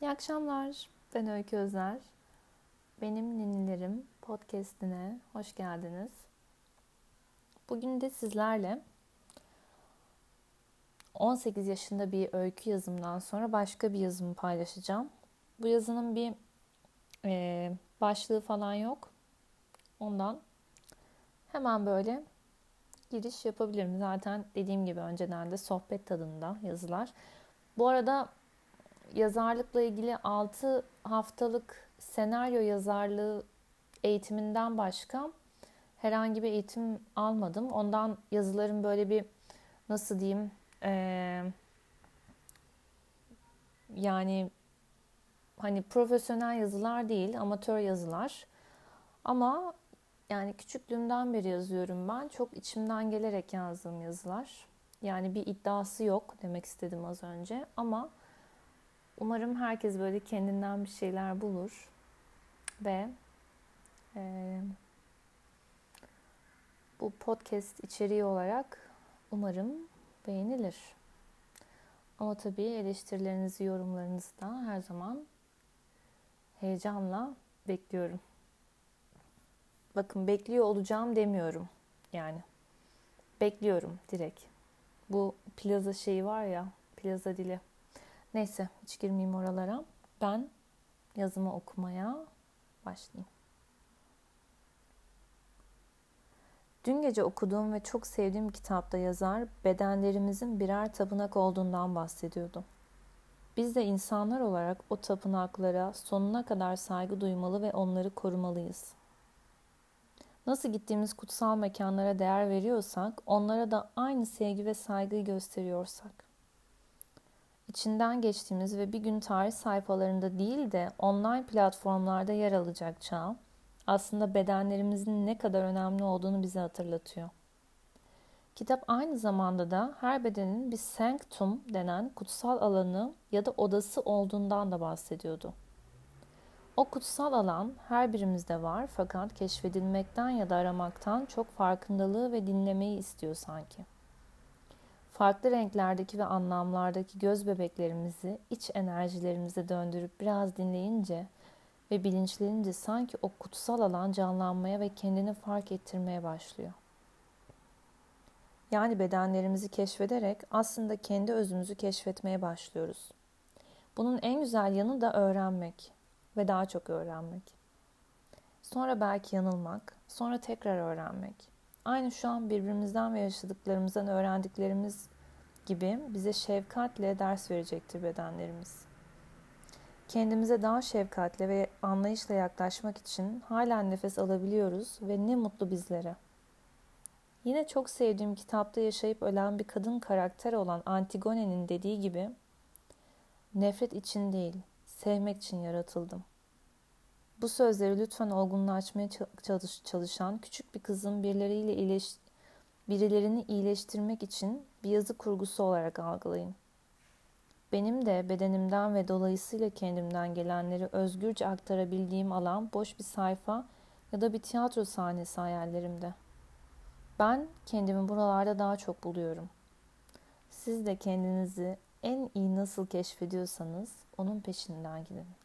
İyi akşamlar. Ben Öykü Özer. Benim Ninilerim podcastine hoş geldiniz. Bugün de sizlerle 18 yaşında bir öykü yazımdan sonra başka bir yazımı paylaşacağım. Bu yazının bir e, başlığı falan yok. Ondan hemen böyle giriş yapabilirim. Zaten dediğim gibi önceden de sohbet tadında yazılar. Bu arada yazarlıkla ilgili 6 haftalık senaryo yazarlığı eğitiminden başka herhangi bir eğitim almadım. Ondan yazılarım böyle bir nasıl diyeyim ee, yani hani profesyonel yazılar değil amatör yazılar. Ama yani küçüklüğümden beri yazıyorum ben. Çok içimden gelerek yazdığım yazılar. Yani bir iddiası yok demek istedim az önce ama Umarım herkes böyle kendinden bir şeyler bulur ve e, bu podcast içeriği olarak umarım beğenilir. Ama tabii eleştirilerinizi, yorumlarınızı da her zaman heyecanla bekliyorum. Bakın bekliyor olacağım demiyorum yani. Bekliyorum direkt. Bu plaza şeyi var ya, plaza dili. Neyse hiç girmeyeyim oralara. Ben yazımı okumaya başlayayım. Dün gece okuduğum ve çok sevdiğim kitapta yazar bedenlerimizin birer tapınak olduğundan bahsediyordu. Biz de insanlar olarak o tapınaklara sonuna kadar saygı duymalı ve onları korumalıyız. Nasıl gittiğimiz kutsal mekanlara değer veriyorsak, onlara da aynı sevgi ve saygıyı gösteriyorsak içinden geçtiğimiz ve bir gün tarih sayfalarında değil de online platformlarda yer alacak çağ aslında bedenlerimizin ne kadar önemli olduğunu bize hatırlatıyor. Kitap aynı zamanda da her bedenin bir sanctum denen kutsal alanı ya da odası olduğundan da bahsediyordu. O kutsal alan her birimizde var fakat keşfedilmekten ya da aramaktan çok farkındalığı ve dinlemeyi istiyor sanki farklı renklerdeki ve anlamlardaki göz bebeklerimizi iç enerjilerimize döndürüp biraz dinleyince ve bilinçlenince sanki o kutsal alan canlanmaya ve kendini fark ettirmeye başlıyor. Yani bedenlerimizi keşfederek aslında kendi özümüzü keşfetmeye başlıyoruz. Bunun en güzel yanı da öğrenmek ve daha çok öğrenmek. Sonra belki yanılmak, sonra tekrar öğrenmek aynı şu an birbirimizden ve yaşadıklarımızdan öğrendiklerimiz gibi bize şefkatle ders verecektir bedenlerimiz. Kendimize daha şefkatle ve anlayışla yaklaşmak için halen nefes alabiliyoruz ve ne mutlu bizlere. Yine çok sevdiğim kitapta yaşayıp ölen bir kadın karakter olan Antigone'nin dediği gibi nefret için değil, sevmek için yaratıldım. Bu sözleri lütfen olgunlaşmaya çalış, çalışan küçük bir kızın birileriyle iyileş, birilerini iyileştirmek için bir yazı kurgusu olarak algılayın. Benim de bedenimden ve dolayısıyla kendimden gelenleri özgürce aktarabildiğim alan boş bir sayfa ya da bir tiyatro sahnesi hayallerimde. Ben kendimi buralarda daha çok buluyorum. Siz de kendinizi en iyi nasıl keşfediyorsanız onun peşinden gidin.